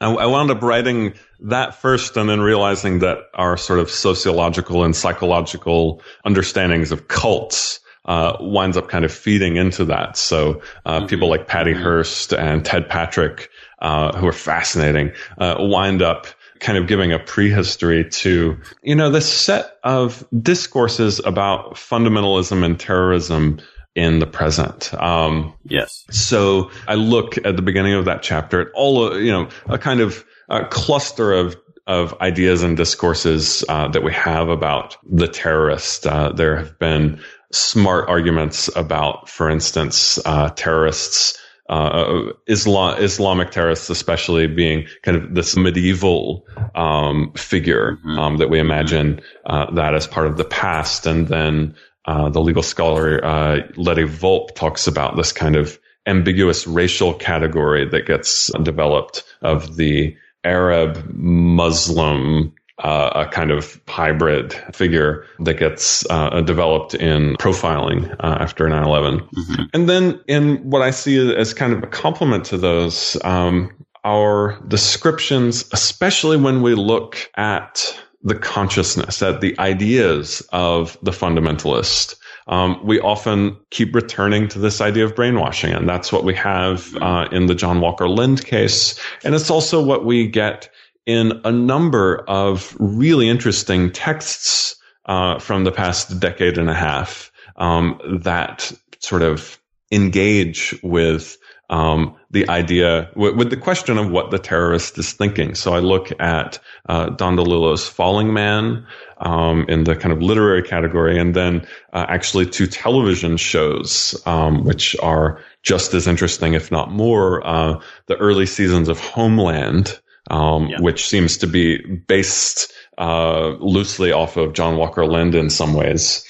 I wound up writing that first and then realizing that our sort of sociological and psychological understandings of cults uh, winds up kind of feeding into that. So uh, mm-hmm. people like Patty mm-hmm. Hearst and Ted Patrick, uh, who are fascinating, uh, wind up kind of giving a prehistory to, you know, this set of discourses about fundamentalism and terrorism in the present. Um, yes. So I look at the beginning of that chapter at all, you know, a kind of a cluster of of ideas and discourses uh, that we have about the terrorist. Uh, there have been smart arguments about, for instance, uh, terrorists uh, Islam, Islamic terrorists, especially being kind of this medieval um, figure mm-hmm. um, that we imagine uh, that as part of the past, and then uh, the legal scholar uh, Leti Volpp talks about this kind of ambiguous racial category that gets developed of the Arab Muslim uh, a kind of hybrid figure that gets uh, developed in profiling uh, after 9 11. Mm-hmm. And then, in what I see as kind of a complement to those, um, our descriptions, especially when we look at the consciousness, at the ideas of the fundamentalist. Um, we often keep returning to this idea of brainwashing, and that's what we have uh, in the John Walker Lindh case. And it's also what we get in a number of really interesting texts uh, from the past decade and a half um, that sort of engage with um, the idea with, with, the question of what the terrorist is thinking. So I look at uh, Don DeLillo's Falling Man um, in the kind of literary category, and then uh, actually two television shows, um, which are just as interesting, if not more. Uh, the early seasons of Homeland, um, yeah. which seems to be based uh, loosely off of John Walker Lindh in some ways,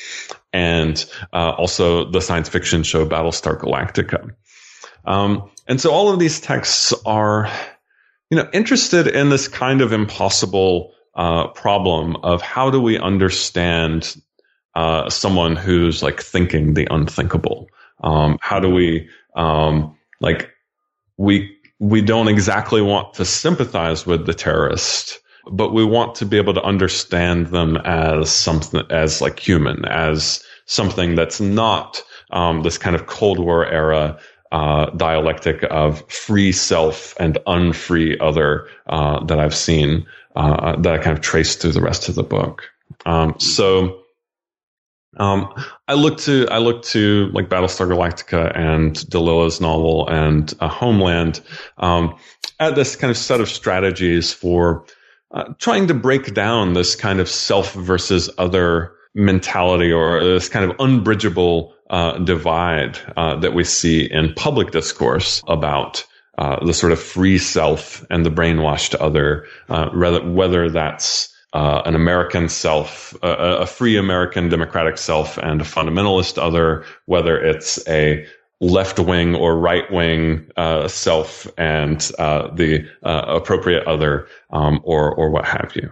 and uh, also the science fiction show Battlestar Galactica. Um, and so all of these texts are, you know, interested in this kind of impossible uh, problem of how do we understand uh, someone who's like thinking the unthinkable? Um, how do we um, like we we don't exactly want to sympathize with the terrorist, but we want to be able to understand them as something as like human, as something that's not um, this kind of Cold War era uh, dialectic of free self and unfree other uh, that I've seen uh, that I kind of traced through the rest of the book. Um, so um, I look to I look to like Battlestar Galactica and DeLillo's novel and uh, Homeland um, at this kind of set of strategies for uh, trying to break down this kind of self versus other mentality or this kind of unbridgeable uh, divide uh, that we see in public discourse about uh, the sort of free self and the brainwashed other, uh, rather, whether that's uh, an American self, a free American democratic self and a fundamentalist other, whether it's a left wing or right wing uh, self and the appropriate other, um, or or what have you.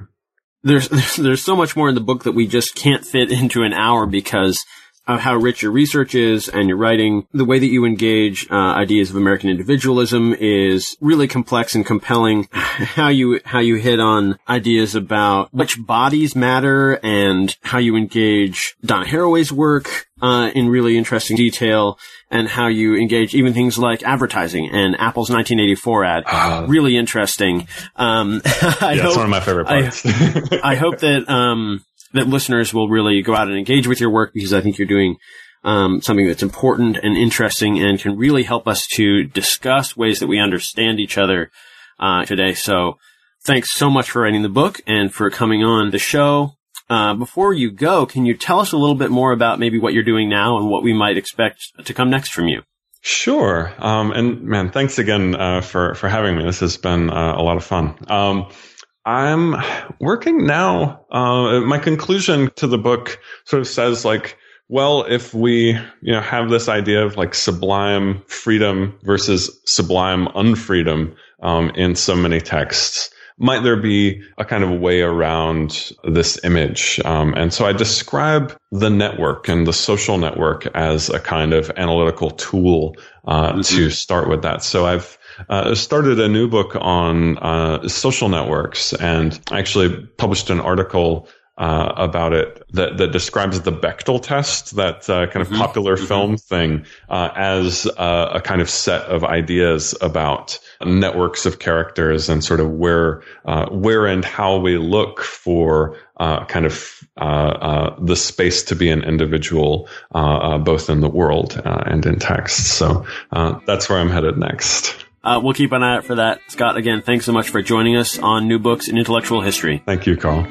There's [LAUGHS] there's so much more in the book that we just can't fit into an hour because of how rich your research is and your writing. The way that you engage uh, ideas of American individualism is really complex and compelling. [LAUGHS] how you how you hit on ideas about which bodies matter and how you engage Donna Haraway's work uh, in really interesting detail and how you engage even things like advertising and Apple's 1984 ad. Uh, really interesting. Um, [LAUGHS] yeah, hope, it's one of my favorite parts. I, [LAUGHS] I hope that, um, that listeners will really go out and engage with your work because I think you're doing um, something that's important and interesting and can really help us to discuss ways that we understand each other uh, today. So thanks so much for writing the book and for coming on the show. Uh, before you go, can you tell us a little bit more about maybe what you're doing now and what we might expect to come next from you? Sure. Um, and man, thanks again uh, for for having me. This has been uh, a lot of fun. Um, I'm working now. Uh, my conclusion to the book sort of says like, well, if we, you know, have this idea of like sublime freedom versus sublime unfreedom um, in so many texts, might there be a kind of way around this image? Um, and so I describe the network and the social network as a kind of analytical tool uh, mm-hmm. to start with that. So I've uh, started a new book on uh, social networks and actually published an article uh, about it that, that describes the Bechdel test, that uh, kind of mm-hmm. popular mm-hmm. film thing, uh, as uh, a kind of set of ideas about networks of characters and sort of where uh, where and how we look for uh, kind of the space to be an individual, both in the world and in text. So that's where I'm headed next. Uh, we'll keep an eye out for that. Scott, again, thanks so much for joining us on New Books in Intellectual History. Thank you, Carl.